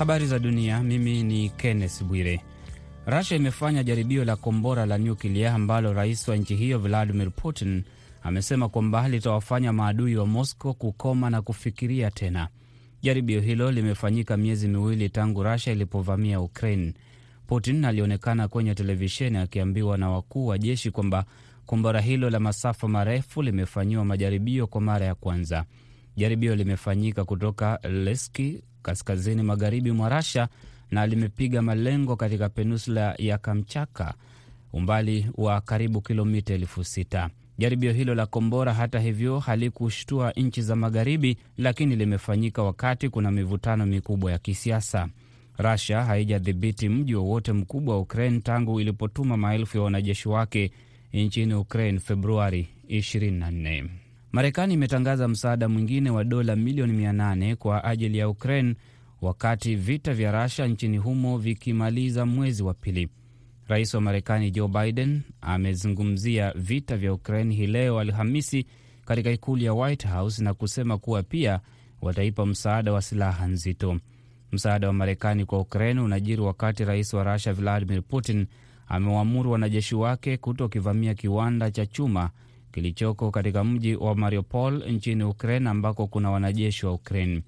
Habari za dunia. Mimi ni Kenneth Bwire. Rusia imefanya jaribio la kombora la nyuklia ambalo rais wa nchi hiyo Vladimir Putin amesema kwamba litawafanya maadui wa Moscow kukoma na kufikiria tena. Jaribio hilo limefanyika miezi miwili tangu Rusia ilipovamia Ukraine. Putin alionekana kwenye televisheni akiambiwa na wakuu wa jeshi kwamba kombora hilo la masafa marefu limefanyiwa majaribio kwa mara ya kwanza. Jaribio limefanyika kutoka Leski, kaskazini magharibi mwa Russia na limepiga malengo katika peninsula ya Kamchaka, umbali wa karibu kilomita elfu sita. Jaribio hilo la kombora, hata hivyo, halikushtua nchi za magharibi, lakini limefanyika wakati kuna mivutano mikubwa ya kisiasa. Russia haijadhibiti mji wowote mkubwa wa Ukraine tangu ilipotuma maelfu ya wanajeshi wake nchini Ukraine Februari 24. Marekani imetangaza msaada mwingine wa dola milioni 800 kwa ajili ya Ukraine wakati vita vya Russia nchini humo vikimaliza mwezi wa pili. Rais wa Marekani Joe Biden amezungumzia vita vya Ukraine hii leo Alhamisi katika ikulu ya White House na kusema kuwa pia wataipa msaada wa silaha nzito. Msaada wa Marekani kwa Ukraine unajiri wakati rais wa Rusia Vladimir Putin amewaamuru wanajeshi wake kutokivamia kiwanda cha chuma kilichoko katika mji wa Mariupol nchini Ukraine ambako kuna wanajeshi wa Ukraine.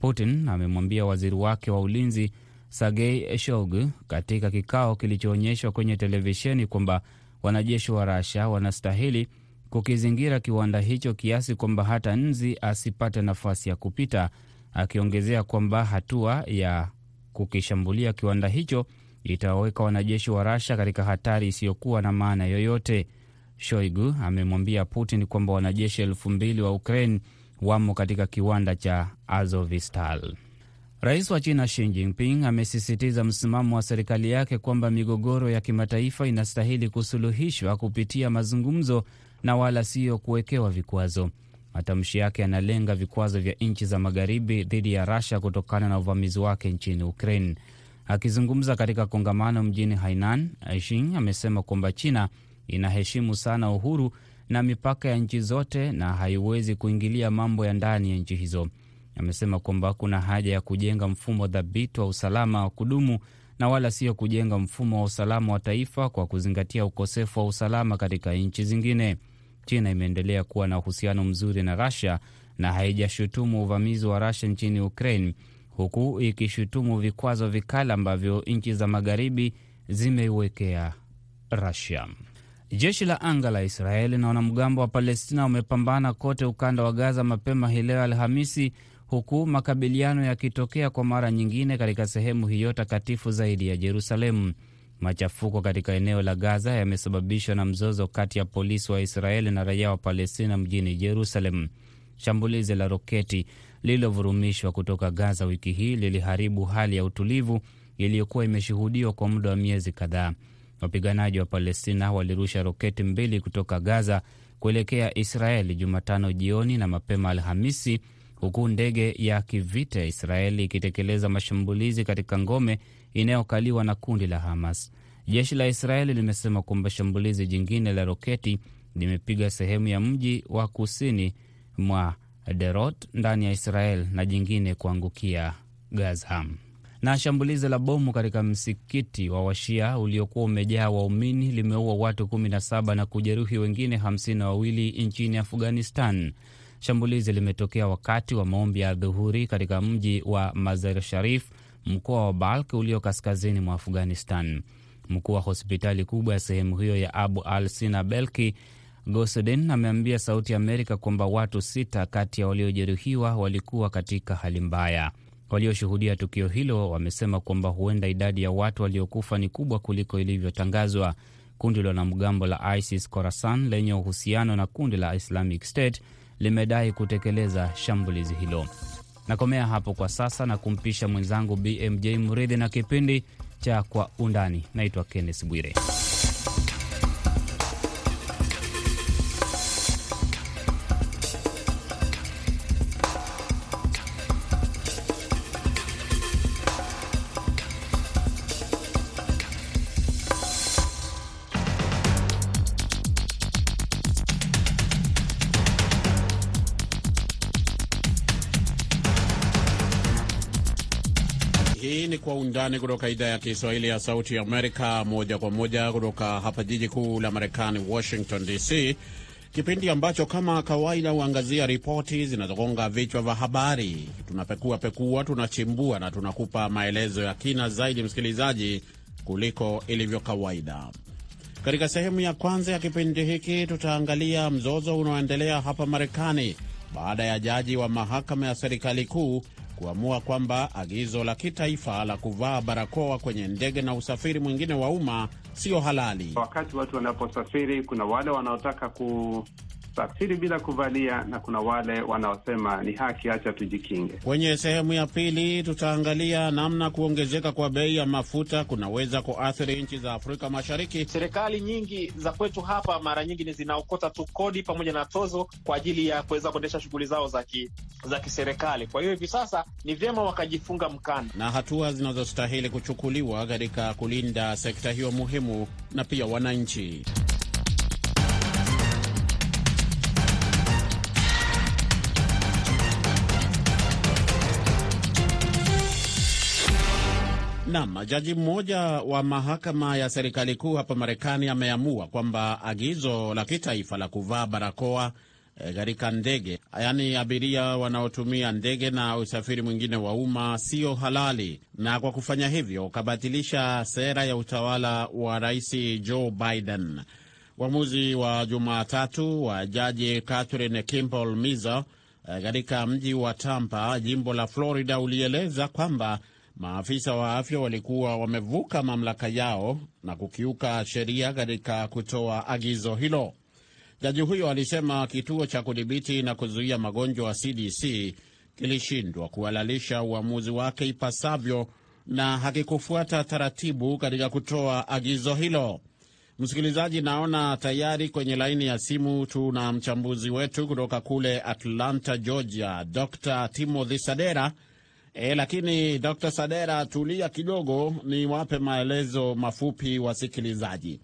Putin amemwambia waziri wake wa ulinzi Sergei Shoigu katika kikao kilichoonyeshwa kwenye televisheni kwamba wanajeshi wa Russia wanastahili kukizingira kiwanda hicho kiasi kwamba hata nzi asipate nafasi ya kupita, akiongezea kwamba hatua ya kukishambulia kiwanda hicho itawaweka wanajeshi wa Russia katika hatari isiyokuwa na maana yoyote. Shoigu amemwambia Putin kwamba wanajeshi elfu mbili wa Ukraine wamo katika kiwanda cha Azovistal. Rais wa China Xi Jinping amesisitiza msimamo wa serikali yake kwamba migogoro ya kimataifa inastahili kusuluhishwa kupitia mazungumzo na wala siyo kuwekewa vikwazo. Matamshi yake yanalenga vikwazo vya nchi za magharibi dhidi ya Russia kutokana na uvamizi wake nchini Ukraine. Akizungumza katika kongamano mjini Hainan, Xi amesema kwamba China inaheshimu sana uhuru na mipaka ya nchi zote na haiwezi kuingilia mambo ya ndani ya nchi hizo. Amesema kwamba kuna haja ya kujenga mfumo dhabiti wa usalama wa kudumu na wala sio kujenga mfumo wa usalama wa taifa kwa kuzingatia ukosefu wa usalama katika nchi zingine. China imeendelea kuwa na uhusiano mzuri na Russia na haijashutumu uvamizi wa Russia nchini Ukraine, huku ikishutumu vikwazo vikali ambavyo nchi za magharibi zimeiwekea Russia. Jeshi la anga la Israeli na wanamgambo wa Palestina wamepambana kote ukanda wa Gaza mapema hii leo Alhamisi, huku makabiliano yakitokea kwa mara nyingine katika sehemu hiyo takatifu zaidi ya Jerusalemu. Machafuko katika eneo la Gaza yamesababishwa na mzozo kati ya polisi wa Israeli na raia wa Palestina mjini Jerusalem. Shambulizi la roketi lililovurumishwa kutoka Gaza wiki hii liliharibu hali ya utulivu iliyokuwa imeshuhudiwa kwa muda wa miezi kadhaa. Wapiganaji wa Palestina walirusha roketi mbili kutoka Gaza kuelekea Israeli Jumatano jioni na mapema Alhamisi, huku ndege ya kivita ya Israeli ikitekeleza mashambulizi katika ngome inayokaliwa na kundi la Hamas. Jeshi la Israeli limesema kwamba shambulizi jingine la roketi limepiga sehemu ya mji wa kusini mwa Derot ndani ya Israel na jingine kuangukia Gaza na shambulizi la bomu katika msikiti wa Washia uliokuwa umejaa waumini limeua watu 17 na kujeruhi wengine 52 nchini Afghanistan. Shambulizi limetokea wakati wa maombi ya dhuhuri katika mji wa Mazar Sharif, mkoa wa Balk ulio kaskazini mwa Afghanistan. Mkuu wa hospitali kubwa ya sehemu hiyo ya Abu al Sina Belki Gosden ameambia Sauti ya Amerika kwamba watu sita kati ya waliojeruhiwa walikuwa katika hali mbaya. Walioshuhudia tukio hilo wamesema kwamba huenda idadi ya watu waliokufa ni kubwa kuliko ilivyotangazwa. Kundi la wanamgambo la ISIS Khorasan lenye uhusiano na kundi la Islamic State limedai kutekeleza shambulizi hilo. Nakomea hapo kwa sasa na kumpisha mwenzangu BMJ Muridhi na kipindi cha Kwa Undani. Naitwa Kenneth Bwire. Undani kutoka idhaa ya Kiswahili ya Sauti Amerika, moja kwa moja kutoka hapa jiji kuu la Marekani, Washington DC, kipindi ambacho kama kawaida huangazia ripoti zinazogonga vichwa vya habari. Tunapekua pekua, tunachimbua na tunakupa maelezo ya kina zaidi, msikilizaji, kuliko ilivyo kawaida. Katika sehemu ya kwanza ya kipindi hiki tutaangalia mzozo unaoendelea hapa Marekani baada ya jaji wa mahakama ya serikali kuu kuamua kwamba agizo la kitaifa la kuvaa barakoa kwenye ndege na usafiri mwingine wa umma sio halali. Wakati watu wanaposafiri, kuna wale wanaotaka kusafiri bila kuvalia na kuna wale wanaosema ni haki, acha tujikinge. Kwenye sehemu ya pili tutaangalia namna kuongezeka kwa bei ya mafuta kunaweza kuathiri nchi za Afrika Mashariki. Serikali nyingi za kwetu hapa mara nyingi ni zinaokota tu kodi pamoja na tozo kwa ajili ya kuweza kuendesha shughuli zao za ki, za kiserikali. Kwa hiyo hivi sasa ni vyema wakajifunga mkanda na hatua zinazostahili kuchukuliwa katika kulinda sekta hiyo muhimu na pia wananchi. Nam, jaji mmoja wa mahakama ya serikali kuu hapa Marekani ameamua kwamba agizo la kitaifa la kuvaa barakoa katika e, ndege, yaani abiria wanaotumia ndege na usafiri mwingine wa umma sio halali, na kwa kufanya hivyo ukabatilisha sera ya utawala wa Rais Joe Biden. Uamuzi wa Jumatatu wa jaji Catherine Kimball Mizo katika mji wa Tampa, jimbo la Florida, ulieleza kwamba maafisa wa afya walikuwa wamevuka mamlaka yao na kukiuka sheria katika kutoa agizo hilo. Jaji huyo alisema kituo cha kudhibiti na kuzuia magonjwa wa CDC kilishindwa kuhalalisha uamuzi wake ipasavyo na hakikufuata taratibu katika kutoa agizo hilo. Msikilizaji, naona tayari kwenye laini ya simu tuna mchambuzi wetu kutoka kule Atlanta, Georgia, Dr Timothy Sadera. E, lakini Dr. Sadera, tulia kidogo, ni wape maelezo mafupi wasikilizaji.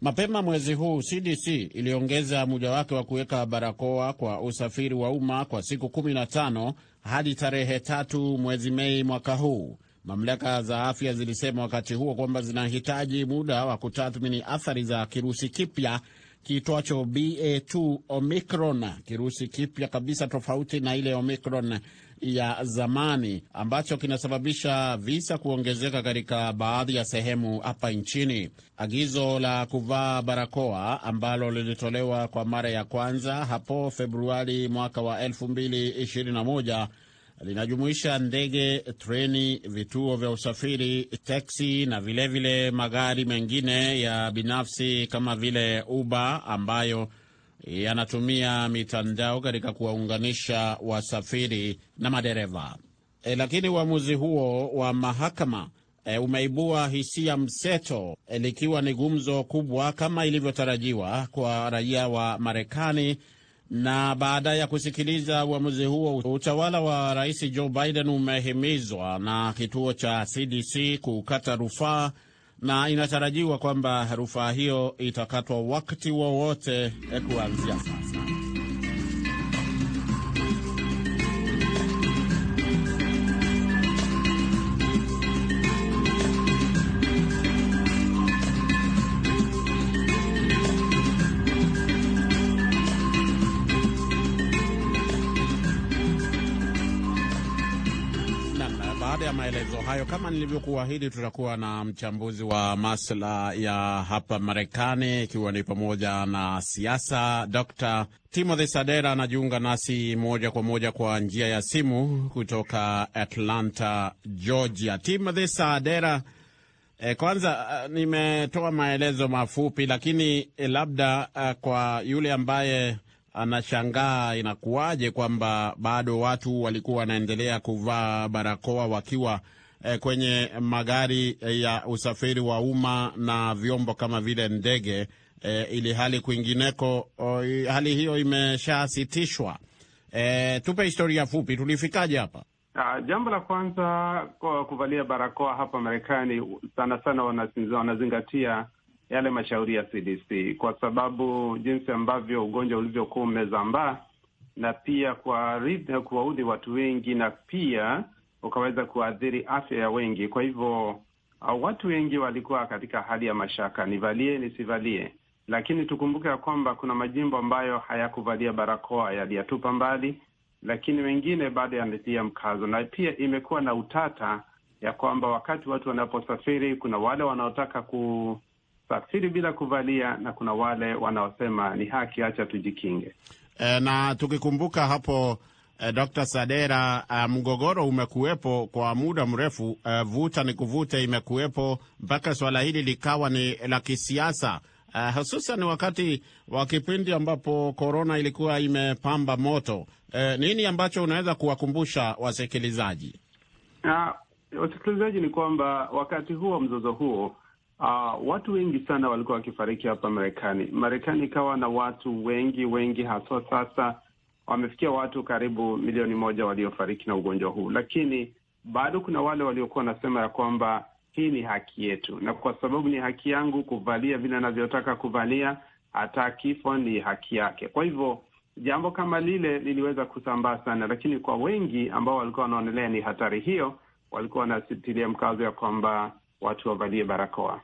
Mapema mwezi huu CDC iliongeza muda wake wa kuweka barakoa kwa usafiri wa umma kwa siku 15 hadi tarehe tatu mwezi Mei mwaka huu. Mamlaka za afya zilisema wakati huo kwamba zinahitaji muda wa kutathmini athari za kirusi kipya kiitwacho BA2 Omicron, kirusi kipya kabisa tofauti na ile Omicron ya zamani ambacho kinasababisha visa kuongezeka katika baadhi ya sehemu hapa nchini. Agizo la kuvaa barakoa ambalo lilitolewa kwa mara ya kwanza hapo Februari mwaka wa 2021 linajumuisha ndege, treni, vituo vya usafiri, teksi na vilevile vile magari mengine ya binafsi kama vile Uber ambayo yanatumia mitandao katika kuwaunganisha wasafiri na madereva. E, lakini uamuzi huo wa mahakama e, umeibua hisia mseto e, likiwa ni gumzo kubwa kama ilivyotarajiwa kwa raia wa Marekani. Na baada ya kusikiliza uamuzi huo, utawala wa Rais Joe Biden umehimizwa na kituo cha CDC kukata rufaa na inatarajiwa kwamba rufaa hiyo itakatwa wakati wowote kuanzia sasa. Kama nilivyokuahidi, tutakuwa na mchambuzi wa masuala ya hapa Marekani, ikiwa ni pamoja na siasa. Dr Timothy Sadera anajiunga nasi moja kwa moja kwa njia ya simu kutoka Atlanta, Georgia. Timothy Sadera, eh, kwanza uh, nimetoa maelezo mafupi, lakini eh, labda kwa yule ambaye anashangaa inakuwaje kwamba bado watu walikuwa wanaendelea kuvaa barakoa wakiwa eh, kwenye magari eh, ya usafiri wa umma na vyombo kama vile ndege eh, ili hali kwingineko oh, hali hiyo imeshasitishwa. Eh, tupe historia fupi, tulifikaje hapa? Uh, jambo la kwanza kwa kuvalia barakoa hapa Marekani sana sana wanazingatia yale mashauri ya CDC kwa sababu jinsi ambavyo ugonjwa ulivyokuwa umezambaa na pia kuwaudhi watu wengi na pia ukaweza kuathiri afya ya wengi. Kwa hivyo uh, watu wengi walikuwa katika hali ya mashaka, nivalie nisivalie. Lakini tukumbuke ya kwamba kuna majimbo ambayo hayakuvalia barakoa, yaliyatupa mbali, lakini wengine bado yanatia mkazo, na pia imekuwa na utata ya kwamba wakati watu wanaposafiri, kuna wale wanaotaka kusafiri bila kuvalia na kuna wale wanaosema ni haki, acha tujikinge. E, na tukikumbuka hapo e, Dr. Sadera, e, mgogoro umekuwepo kwa muda mrefu e, vuta ni kuvuta imekuwepo mpaka suala hili likawa ni la kisiasa e, hususan wakati wa kipindi ambapo korona ilikuwa imepamba moto. E, nini ambacho unaweza kuwakumbusha wasikilizaji? Wasikilizaji ni kwamba wakati huo mzozo huo Uh, watu wengi sana walikuwa wakifariki hapa Marekani. Marekani ikawa na watu wengi wengi, haswa sasa wamefikia watu karibu milioni moja waliofariki na ugonjwa huu, lakini bado kuna wale waliokuwa wanasema ya kwamba hii ni haki yetu, na kwa sababu ni haki yangu kuvalia vile anavyotaka kuvalia, hata kifo ni haki yake. Kwa hivyo jambo kama lile liliweza kusambaa sana, lakini kwa wengi ambao walikuwa wanaonelea ni hatari hiyo, walikuwa wanasitilia mkazo ya kwamba watu wavalie barakoa.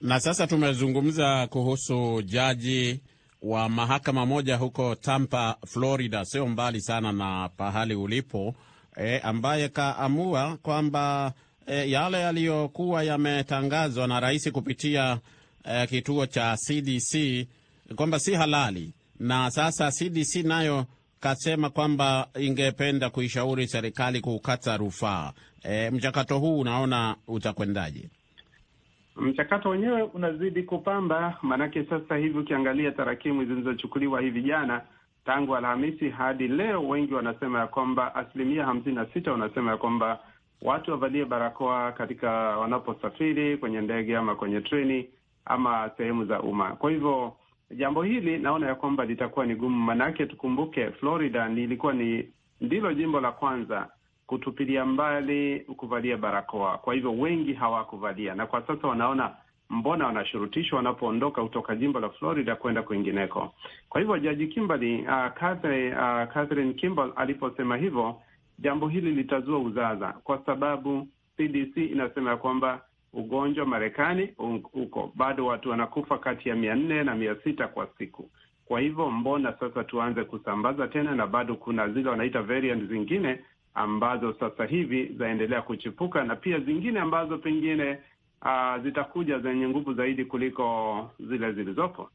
Na sasa tumezungumza kuhusu jaji wa mahakama moja huko Tampa, Florida, sio mbali sana na pahali ulipo e, ambaye kaamua kwamba e, yale yaliyokuwa yametangazwa na rais kupitia e, kituo cha CDC kwamba si halali, na sasa CDC nayo kasema kwamba ingependa kuishauri serikali kukata rufaa. E, mchakato huu unaona utakwendaje? Mchakato wenyewe unazidi kupamba, maanake sasa hivi ukiangalia tarakimu zilizochukuliwa hivi jana tangu Alhamisi hadi leo, wengi wanasema ya kwamba asilimia hamsini na sita wanasema ya kwamba watu wavalie barakoa katika wanaposafiri kwenye ndege ama kwenye treni ama sehemu za umma. Kwa hivyo jambo hili naona ya kwamba litakuwa ni gumu, maanake tukumbuke Florida ilikuwa ni ndilo jimbo la kwanza kutupilia mbali kuvalia barakoa. Kwa hivyo wengi hawakuvalia, na kwa sasa wanaona mbona wanashurutishwa wanapoondoka kutoka jimbo la Florida kwenda kwingineko. Kwa hivyo jaji Kimberly, uh, Catherine, uh, Catherine Kimball aliposema hivyo, jambo hili litazua uzaza, kwa sababu CDC inasema ya kwamba ugonjwa Marekani uko bado, watu wanakufa kati ya mia nne na mia sita kwa siku. Kwa hivyo mbona sasa tuanze kusambaza tena, na bado kuna zile wanaita variant zingine ambazo sasa hivi zaendelea kuchipuka na pia zingine ambazo pengine uh, zitakuja zenye nguvu zaidi kuliko zile zilizopo.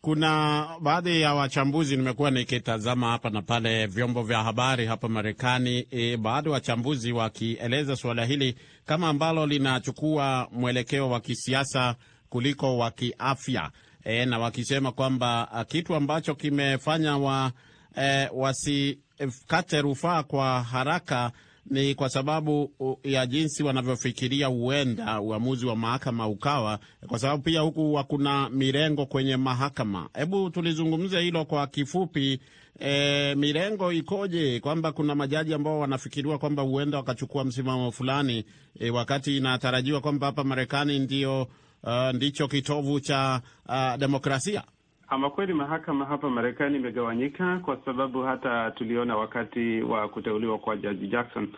Kuna baadhi ya wachambuzi nimekuwa nikitazama hapa na pale vyombo vya habari hapa Marekani, e, baadhi wachambuzi wakieleza suala hili kama ambalo linachukua mwelekeo wa kisiasa kuliko wa kiafya, e, na wakisema kwamba kitu ambacho kimefanya wa, e, wasikate rufaa kwa haraka ni kwa sababu ya jinsi wanavyofikiria huenda uamuzi wa mahakama ukawa, kwa sababu pia huku hakuna mirengo kwenye mahakama. Hebu tulizungumze hilo kwa kifupi. E, mirengo ikoje? Kwamba kuna majaji ambao wanafikiriwa kwamba huenda wakachukua msimamo fulani e, wakati inatarajiwa kwamba hapa Marekani ndio uh, ndicho kitovu cha uh, demokrasia. Ama kweli mahakama hapa Marekani imegawanyika kwa sababu hata tuliona wakati wa kuteuliwa kwa Jaji Jackson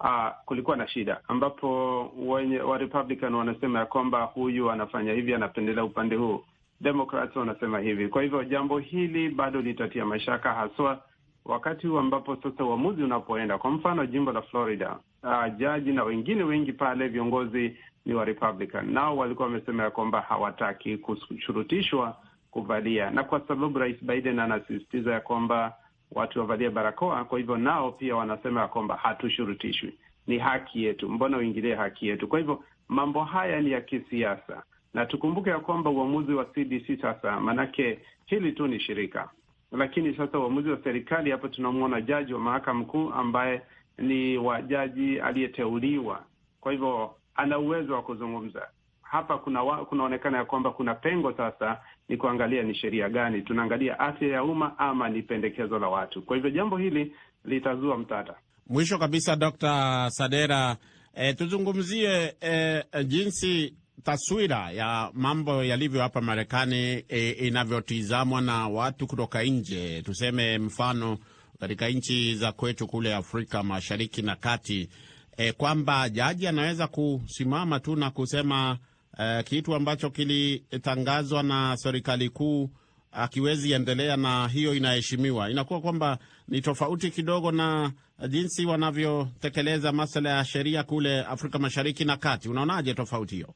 uh, kulikuwa na shida ambapo wenye wa Republican wanasema ya kwamba huyu anafanya hivi, anapendelea upande huu, Democrats wanasema hivi. Kwa hivyo jambo hili bado litatia mashaka, haswa wakati huu ambapo sasa uamuzi unapoenda. Kwa mfano jimbo la Florida, uh, jaji na wengine wengi pale viongozi ni wa Republican, nao walikuwa wamesema ya kwamba hawataki kushurutishwa kuvalia. Na kwa sababu Rais Biden anasisitiza ya kwamba watu wavalie barakoa, kwa hivyo nao pia wanasema ya kwamba hatushurutishwi, ni haki yetu, mbona uingilie haki yetu? Kwa hivyo mambo haya ni ya kisiasa, na tukumbuke ya kwamba uamuzi wa CDC sasa, maanake hili tu ni shirika, lakini sasa uamuzi wa serikali, hapo tunamwona jaji wa mahakama kuu ambaye ni wa jaji aliyeteuliwa, kwa hivyo ana uwezo wa kuzungumza. Hapa kuna wa, kunaonekana ya kwamba kuna pengo sasa, ni kuangalia ni sheria gani tunaangalia, afya ya umma ama ni pendekezo la watu. Kwa hivyo jambo hili litazua mtata. Mwisho kabisa, Dr. Sadera, e, tuzungumzie e, jinsi taswira ya mambo yalivyo hapa Marekani e, inavyotizamwa na watu kutoka nje. Tuseme mfano katika nchi za kwetu kule Afrika Mashariki na Kati e, kwamba jaji anaweza kusimama tu na kusema e, kitu ambacho kilitangazwa na serikali kuu akiwezi endelea na hiyo inaheshimiwa. Inakuwa kwamba ni tofauti kidogo na jinsi wanavyotekeleza masuala ya sheria kule Afrika Mashariki na Kati. Unaonaje tofauti hiyo?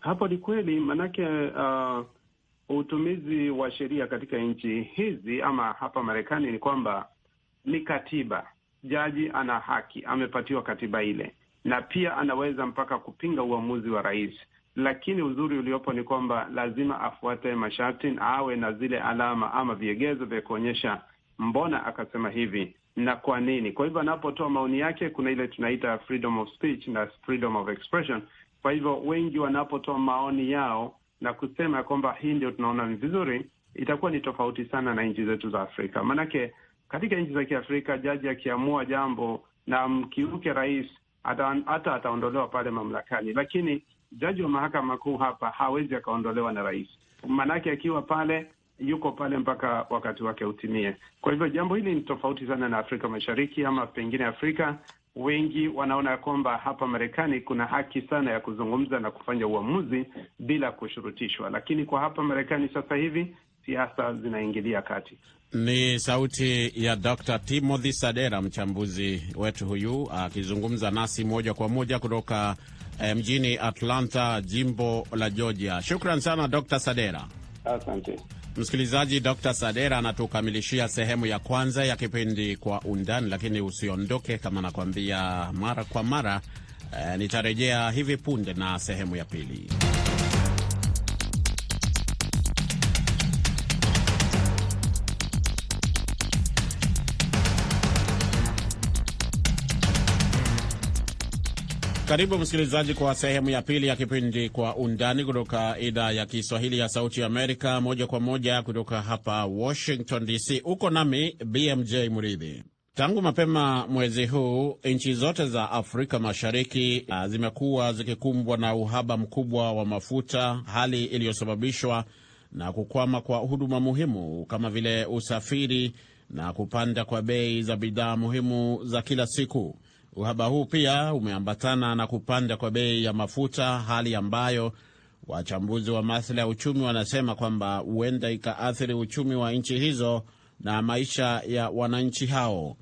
Hapo ni kweli, maanake uh, utumizi wa sheria katika nchi hizi ama hapa Marekani ni kwamba ni katiba. Jaji ana haki, amepatiwa katiba ile, na pia anaweza mpaka kupinga uamuzi wa rais. Lakini uzuri uliopo ni kwamba lazima afuate masharti, awe na zile alama ama viegezo vya kuonyesha mbona akasema hivi na kwa nini. Kwa hivyo anapotoa maoni yake, kuna ile tunaita freedom of speech na freedom of expression. Kwa hivyo wengi wanapotoa maoni yao na kusema kwamba hii ndio tunaona ni vizuri, itakuwa ni tofauti sana na nchi zetu za Afrika. Maanake katika nchi za Kiafrika jaji akiamua jambo na mkiuke rais, hata ataondolewa pale mamlakani, lakini jaji wa mahakama kuu hapa hawezi akaondolewa na rais, maanake akiwa pale yuko pale mpaka wakati wake utimie. Kwa hivyo jambo hili ni tofauti sana na Afrika Mashariki ama pengine Afrika. Wengi wanaona kwamba hapa Marekani kuna haki sana ya kuzungumza na kufanya uamuzi bila kushurutishwa, lakini kwa hapa Marekani sasa hivi siasa zinaingilia kati. Ni sauti ya Dr. Timothy Sadera, mchambuzi wetu huyu akizungumza nasi moja kwa moja kutoka eh, mjini Atlanta, jimbo la Georgia. Shukran sana Dr. Sadera. Asante. Msikilizaji, Dr. Sadera anatukamilishia sehemu ya kwanza ya kipindi Kwa Undani, lakini usiondoke, kama nakwambia mara kwa mara eh, nitarejea hivi punde na sehemu ya pili. Karibu msikilizaji kwa sehemu ya pili ya kipindi Kwa Undani kutoka idhaa ya Kiswahili ya Sauti Amerika, moja kwa moja kutoka hapa Washington DC. Uko nami BMJ Muridhi. Tangu mapema mwezi huu nchi zote za Afrika Mashariki uh, zimekuwa zikikumbwa na uhaba mkubwa wa mafuta, hali iliyosababishwa na kukwama kwa huduma muhimu kama vile usafiri na kupanda kwa bei za bidhaa muhimu za kila siku. Uhaba huu pia umeambatana na kupanda kwa bei ya mafuta, hali ambayo wachambuzi wa masuala ya uchumi wanasema kwamba huenda ikaathiri uchumi wa nchi hizo na maisha ya wananchi hao.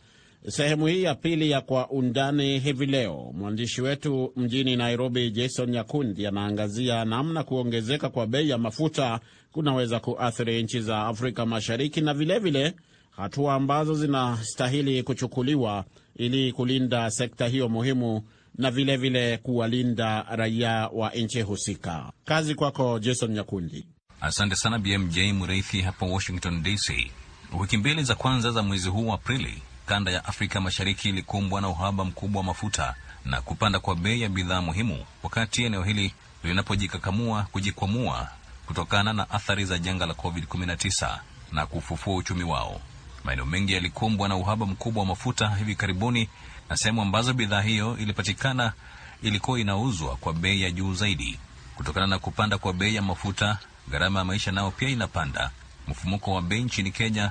Sehemu hii ya pili ya Kwa Undani hivi leo, mwandishi wetu mjini Nairobi, Jason Nyakundi, anaangazia namna kuongezeka kwa bei ya mafuta kunaweza kuathiri nchi za Afrika Mashariki na vilevile vile, hatua ambazo zinastahili kuchukuliwa ili kulinda sekta hiyo muhimu na vilevile vile kuwalinda raia wa nchi husika. Kazi kwako Jason Nyakundi. Asante sana BMJ Mreithi hapa Washington DC. Wiki mbili za kwanza za mwezi huu wa Aprili, kanda ya Afrika Mashariki ilikumbwa na uhaba mkubwa wa mafuta na kupanda kwa bei ya bidhaa muhimu, wakati eneo hili linapojikakamua kujikwamua kutokana na athari za janga la COVID-19 na kufufua uchumi wao. Maeneo mengi yalikumbwa na uhaba mkubwa wa mafuta hivi karibuni, na sehemu ambazo bidhaa hiyo ilipatikana ilikuwa inauzwa kwa bei ya juu zaidi. Kutokana na kupanda kwa bei ya mafuta, gharama ya maisha nayo pia inapanda. Mfumuko wa bei nchini Kenya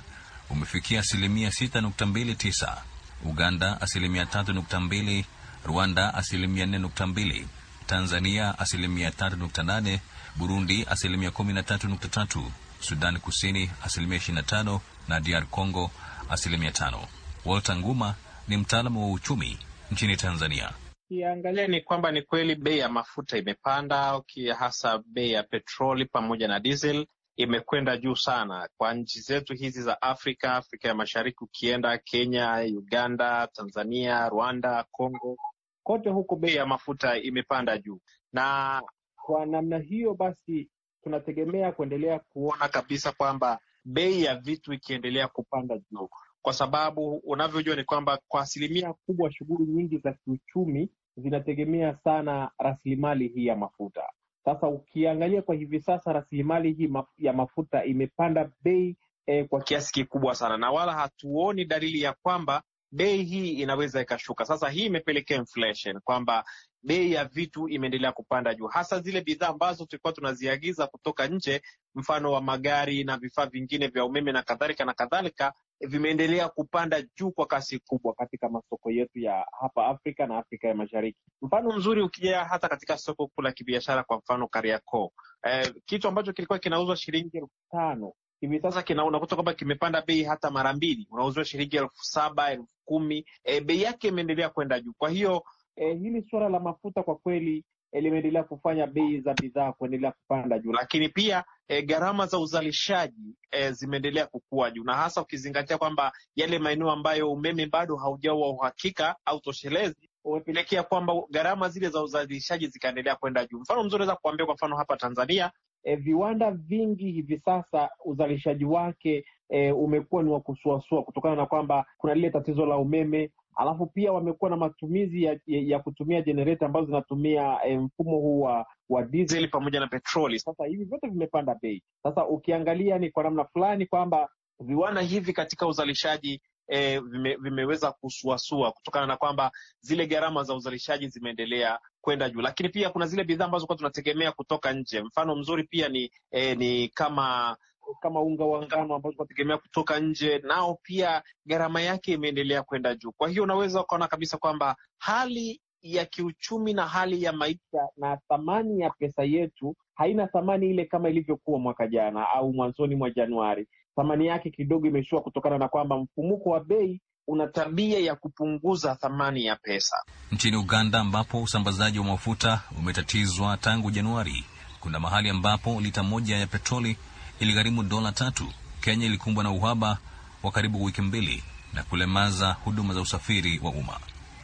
umefikia asilimia 6.29, Uganda asilimia 3.2, Rwanda asilimia 4.2, Tanzania asilimia 3.8, Burundi asilimia 13.3, Sudani Kusini asilimia 25 na DR Congo asilimia tano. Walter Nguma ni mtaalamu wa uchumi nchini Tanzania. Ukiangalia ni kwamba ni kweli bei ya mafuta imepanda, hasa bei ya petroli pamoja na diesel imekwenda juu sana kwa nchi zetu hizi za Afrika, Afrika ya Mashariki. Ukienda Kenya, Uganda, Tanzania, Rwanda, Congo, kote huko bei ya mafuta imepanda juu, na kwa namna hiyo basi tunategemea kuendelea kuona kabisa kwamba bei ya vitu ikiendelea kupanda juu, kwa sababu unavyojua ni kwamba kwa asilimia kubwa shughuli nyingi za kiuchumi zinategemea sana rasilimali hii ya mafuta. Sasa ukiangalia kwa hivi sasa rasilimali hii ya mafuta imepanda bei eh, kwa kiasi kikubwa sana, na wala hatuoni dalili ya kwamba bei hii inaweza ikashuka. Sasa hii imepelekea inflation kwamba bei ya vitu imeendelea kupanda juu, hasa zile bidhaa ambazo tulikuwa tunaziagiza kutoka nje, mfano wa magari na vifaa vingine vya umeme na kadhalika na kadhalika. vimeendelea kupanda juu kwa kasi kubwa katika masoko yetu ya hapa Afrika na Afrika ya Mashariki. Mfano mzuri ukija hata katika soko kuu la kibiashara, kwa mfano Kariakoo, eh, kitu ambacho kilikuwa kinauzwa shilingi elfu tano hivi sasa unakuta kwamba kimepanda bei hata mara mbili, unauzwa shilingi elfu saba elfu kumi e, bei yake imeendelea kwenda juu. Kwa hiyo e, hili suala la mafuta kwa kweli e, limeendelea kufanya bei za bidhaa kuendelea kupanda juu, lakini pia e, gharama za uzalishaji e, zimeendelea kukua juu, na hasa ukizingatia kwamba yale maeneo ambayo umeme bado haujawa uhakika au toshelezi umepelekea kwamba gharama zile za uzalishaji zikaendelea kwenda juu. Mfano mzuri naweza kuambia, kwa mfano hapa Tanzania E, viwanda vingi hivi sasa uzalishaji wake e, umekuwa ni wa kusuasua kutokana na kwamba kuna lile tatizo la umeme, alafu pia wamekuwa na matumizi ya, ya kutumia jenereta ambazo zinatumia e, mfumo huu wa wa dizeli pamoja na petroli. Sasa hivi vyote vimepanda bei. Sasa ukiangalia ni kwa namna fulani kwamba viwanda hivi katika uzalishaji E, vime, vimeweza kusuasua kutokana na kwamba zile gharama za uzalishaji zimeendelea kwenda juu, lakini pia kuna zile bidhaa ambazo kwa tunategemea kutoka nje. Mfano mzuri pia ni e, ni kama kama unga wa ngano ambao tunategemea kutoka nje, nao pia gharama yake imeendelea kwenda juu. Kwa hiyo unaweza ukaona kabisa kwamba hali ya kiuchumi na hali ya maisha na thamani ya pesa yetu haina thamani ile kama ilivyokuwa mwaka jana au mwanzoni mwa Januari. Thamani yake kidogo imeshua kutokana na kwamba mfumuko wa bei una tabia ya kupunguza thamani ya pesa. Nchini Uganda, ambapo usambazaji wa mafuta umetatizwa tangu Januari, kuna mahali ambapo lita moja ya petroli iligharimu dola tatu. Kenya ilikumbwa na uhaba wa karibu wiki mbili na kulemaza huduma za usafiri wa umma.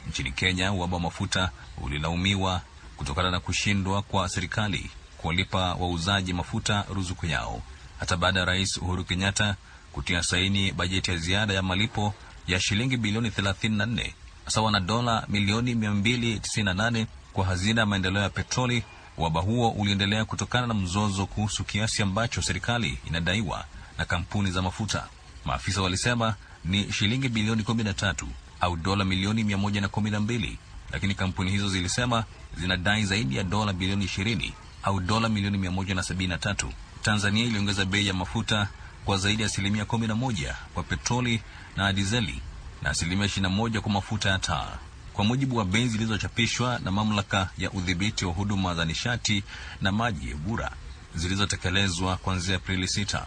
Nchini Kenya, uhaba wa mafuta ulilaumiwa kutokana na kushindwa kwa serikali kuwalipa wauzaji mafuta ruzuku yao, hata baada ya Rais Uhuru Kenyatta kutia saini bajeti ya ziada ya malipo ya shilingi bilioni 34 sawa na dola milioni 298 kwa hazina ya maendeleo ya petroli. Uhaba huo uliendelea kutokana na mzozo kuhusu kiasi ambacho serikali inadaiwa na kampuni za mafuta. Maafisa walisema ni shilingi bilioni 13 au dola milioni 112, lakini kampuni hizo zilisema zinadai zaidi ya dola bilioni 20 au dola milioni 173. Tanzania iliongeza bei ya mafuta kwa zaidi ya asilimia 11 kwa petroli na dizeli na asilimia 21 kwa mafuta ya taa, kwa mujibu wa bei zilizochapishwa na mamlaka ya udhibiti wa huduma za nishati na maji BURA zilizotekelezwa kuanzia Aprili 6.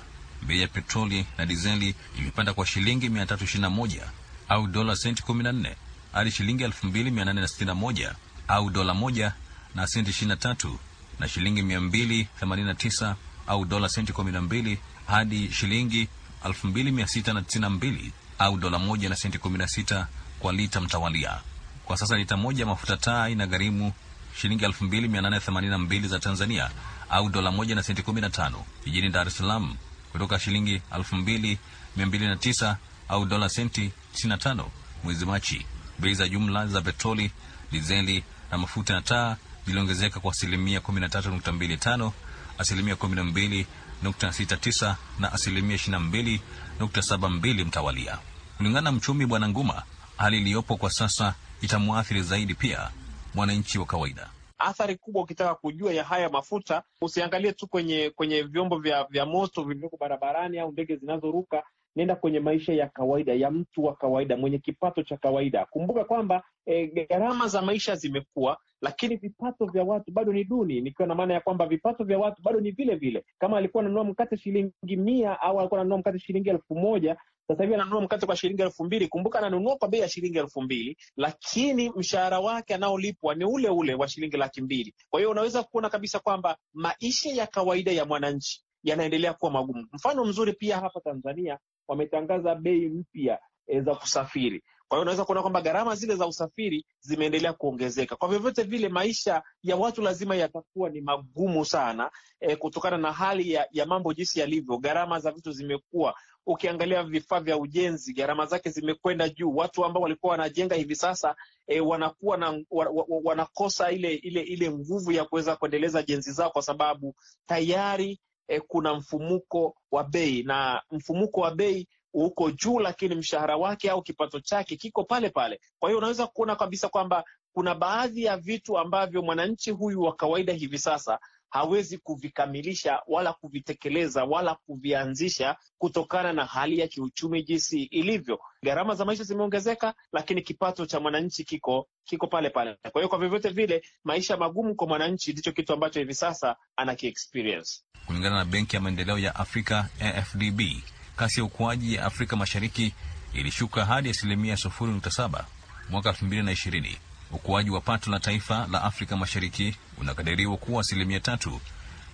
Bei ya petroli na dizeli ilipanda kwa shilingi 321 au dola senti 14 hadi shilingi 2861 au dola moja na senti 23 na shilingi 289 au dola senti 12 hadi shilingi 2692 au dola moja na senti 16 kwa lita mtawalia. Kwa sasa lita moja mafuta taa inagharimu shilingi 2882 za Tanzania au dola moja na senti 15. Jijini Dar es Salaam kutoka shilingi 2209 au dola senti 95 mwezi Machi. Bei za jumla za petroli, dizeli na mafuta ya taa ziliongezeka kwa asilimia 13.25, asilimia 12.69 na asilimia 22.72 mtawalia. Kulingana na mchumi Bwana Nguma, hali iliyopo kwa sasa itamwathiri zaidi pia mwananchi wa kawaida. Athari kubwa ukitaka kujua ya haya mafuta, usiangalie tu kwenye kwenye vyombo vya, vya moto vilivyoko barabarani au ndege zinazoruka. Nenda kwenye maisha ya kawaida ya mtu wa kawaida mwenye kipato cha kawaida. Kumbuka kwamba e, gharama za maisha zimekuwa, lakini vipato vya watu bado ni duni, nikiwa na maana ya kwamba vipato vya watu bado ni vile vile. Kama alikuwa ananunua mkate shilingi mia au alikuwa ananunua mkate shilingi elfu moja sasa hivi ananunua mkate kwa shilingi elfu mbili. Kumbuka ananunua kwa bei ya shilingi elfu mbili, lakini mshahara wake anaolipwa ni ule ule wa shilingi laki mbili. Kwa hiyo unaweza kuona kabisa kwamba maisha ya kawaida ya mwananchi yanaendelea kuwa magumu. Mfano mzuri pia hapa Tanzania wametangaza bei mpya e, za kusafiri. Kwa hiyo unaweza kuona kwamba gharama zile za usafiri zimeendelea kuongezeka. Kwa vyovyote vile, maisha ya watu lazima yatakuwa ni magumu sana e, kutokana na hali ya, ya mambo jinsi yalivyo. Gharama za vitu zimekuwa ukiangalia vifaa vya ujenzi gharama zake zimekwenda juu. Watu ambao walikuwa wanajenga hivi sasa e, wanakuwa na, wa, wa, wanakosa ile ile ile nguvu ya kuweza kuendeleza jenzi zao kwa sababu tayari e, kuna mfumuko wa bei, na mfumuko wa bei uko juu, lakini mshahara wake au kipato chake kiko pale pale. Kwa hiyo unaweza kuona kabisa kwamba kuna baadhi ya vitu ambavyo mwananchi huyu wa kawaida hivi sasa hawezi kuvikamilisha wala kuvitekeleza wala kuvianzisha kutokana na hali ya kiuchumi jinsi ilivyo. Gharama za maisha zimeongezeka, lakini kipato cha mwananchi kiko kiko pale pale. Kwa hiyo kwa vyovyote vile, maisha magumu kwa mwananchi ndicho kitu ambacho hivi sasa ana kiexperience. Kulingana na Benki ya Maendeleo ya Afrika AfDB, kasi ya ukuaji ya Afrika Mashariki ilishuka hadi asilimia sufuri nukta saba mwaka elfu mbili na ishirini. Ukuaji wa pato la taifa la Afrika Mashariki unakadiriwa kuwa asilimia tatu.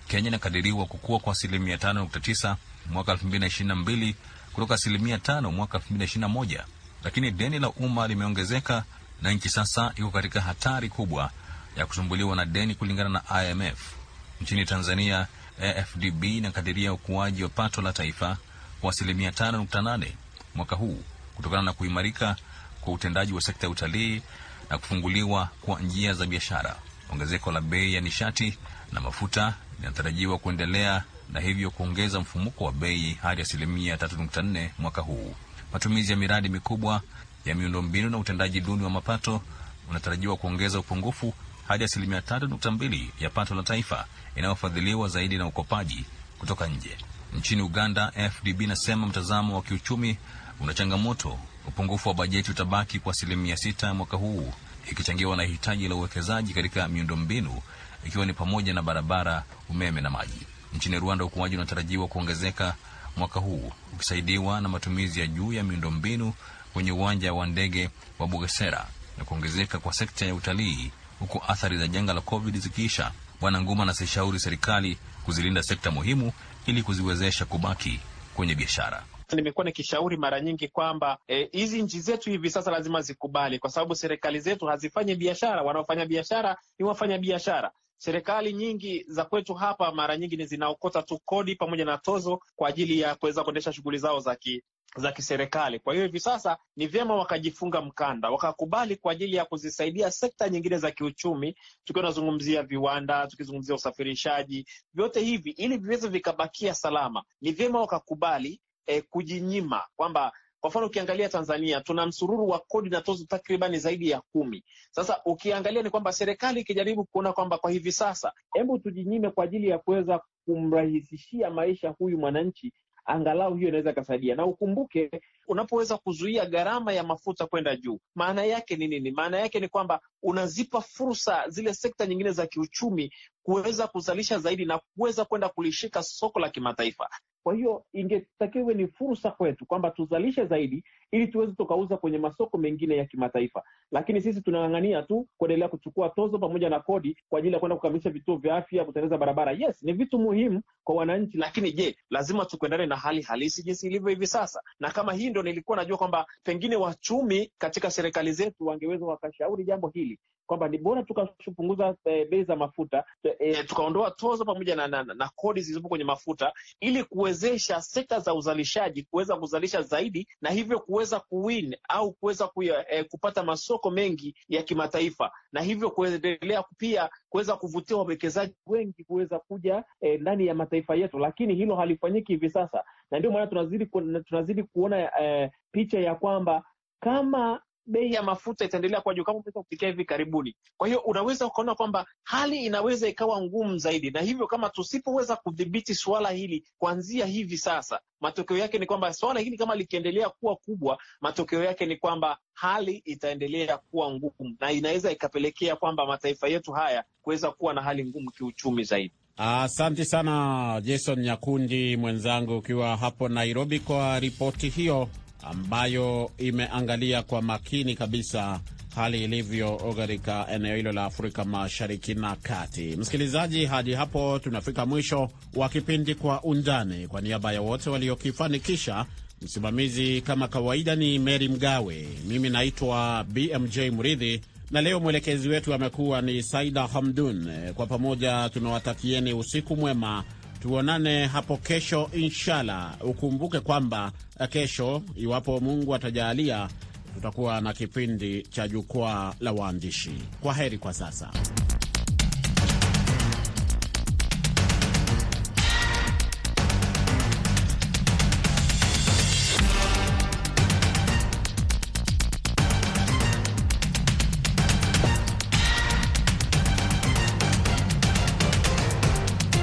Kenya inakadiriwa kukua kwa asilimia tano nukta tisa mwaka elfu mbili na ishirini na mbili kutoka asilimia tano mwaka elfu mbili na ishirini na moja lakini deni la umma limeongezeka na nchi sasa iko katika hatari kubwa ya kusumbuliwa na deni kulingana na IMF. Nchini Tanzania, AfDB inakadiria ukuaji wa pato la taifa kwa asilimia tano nukta nane mwaka huu kutokana na kuimarika kwa utendaji wa sekta ya utalii na kufunguliwa kwa njia za biashara. Ongezeko la bei ya nishati na mafuta linatarajiwa kuendelea na hivyo kuongeza mfumuko wa bei hadi asilimia 3.4 mwaka huu. Matumizi ya miradi mikubwa ya miundombinu na utendaji duni wa mapato unatarajiwa kuongeza upungufu hadi asilimia 3.2 ya pato la taifa inayofadhiliwa zaidi na ukopaji kutoka nje. Nchini Uganda, FDB inasema mtazamo wa kiuchumi una changamoto. Upungufu wa bajeti utabaki kwa asilimia sita mwaka huu, ikichangiwa na hitaji la uwekezaji katika miundombinu ikiwa ni pamoja na barabara, umeme na maji. Nchini Rwanda, ukuaji unatarajiwa kuongezeka mwaka huu ukisaidiwa na matumizi ya juu ya miundombinu kwenye uwanja wa ndege wa Bugesera na kuongezeka kwa sekta ya utalii, huku athari za janga la COVID zikiisha. Bwana Nguma anasishauri serikali kuzilinda sekta muhimu ili kuziwezesha kubaki kwenye biashara. Nimekuwa nikishauri mara nyingi kwamba hizi e, nchi zetu hivi sasa lazima zikubali, kwa sababu serikali zetu hazifanyi biashara. Wanaofanya biashara ni wafanya biashara. Serikali nyingi za kwetu hapa mara nyingi ni zinaokota tu kodi pamoja na tozo kwa ajili ya kuweza kuendesha shughuli zao za ki za kiserikali. Kwa hiyo hivi sasa ni vyema wakajifunga mkanda, wakakubali kwa ajili ya kuzisaidia sekta nyingine za kiuchumi, tukiwa tunazungumzia viwanda, tukizungumzia usafirishaji, vyote hivi ili viweze vikabakia salama, ni vyema wakakubali eh, kujinyima kwamba kwa mfano ukiangalia Tanzania tuna msururu wa kodi na tozo takribani zaidi ya kumi. Sasa ukiangalia ni kwamba serikali ikijaribu kuona kwamba kwa hivi sasa, hebu tujinyime kwa ajili ya kuweza kumrahisishia maisha huyu mwananchi, angalau hiyo inaweza ikasaidia. Na ukumbuke, unapoweza kuzuia gharama ya mafuta kwenda juu, maana yake ni nini? Maana yake ni kwamba unazipa fursa zile sekta nyingine za kiuchumi kuweza kuzalisha zaidi na kuweza kwenda kulishika soko la kimataifa. Kwa hiyo ingetakiwa ni fursa kwetu kwamba tuzalishe zaidi ili tuweze tukauza kwenye masoko mengine ya kimataifa, lakini sisi tunang'ang'ania tu kuendelea kuchukua tozo pamoja na kodi kwa ajili ya kwenda kukamilisha vituo vya afya, kutengeneza barabara. Yes, ni vitu muhimu kwa wananchi, lakini je, lazima tukuendane na hali halisi jinsi ilivyo hivi sasa? Na kama hii ndo nilikuwa najua kwamba pengine wachumi katika serikali zetu wangeweza wakashauri jambo hili kwamba ni bora tukapunguza e, bei za mafuta e, tukaondoa tozo pamoja na, na, na kodi zilizopo kwenye mafuta ili kuwezesha sekta za uzalishaji kuweza kuzalisha zaidi na hivyo kuweza kuwin au kuweza e, kupata masoko mengi ya kimataifa na hivyo kuendelea pia kuweza kuvutia wawekezaji wengi kuweza kuja e, ndani ya mataifa yetu, lakini hilo halifanyiki hivi sasa, na ndio maana tunazidi, tunazidi kuona eh, picha ya kwamba kama bei ya mafuta itaendelea kwa juu kama umeweza kufikia hivi karibuni. Kwa hiyo unaweza ukaona kwamba hali inaweza ikawa ngumu zaidi, na hivyo kama tusipoweza kudhibiti suala hili kuanzia hivi sasa, matokeo yake ni kwamba suala hili kama likiendelea kuwa kubwa, matokeo yake ni kwamba hali itaendelea kuwa ngumu na inaweza ikapelekea kwamba mataifa yetu haya kuweza kuwa na hali ngumu kiuchumi zaidi. Asante sana Jason Nyakundi mwenzangu, ukiwa hapo Nairobi kwa ripoti hiyo ambayo imeangalia kwa makini kabisa hali ilivyo katika eneo hilo la Afrika Mashariki na Kati. Msikilizaji, hadi hapo tunafika mwisho wa kipindi Kwa Undani. Kwa niaba ya wote waliokifanikisha, msimamizi kama kawaida ni Mary Mgawe, mimi naitwa BMJ Mridhi na leo mwelekezi wetu amekuwa ni Saida Hamdun. Kwa pamoja tunawatakieni usiku mwema. Tuonane hapo kesho inshallah. Ukumbuke kwamba kesho, iwapo Mungu atajalia, tutakuwa na kipindi cha jukwaa la waandishi. Kwa heri kwa sasa.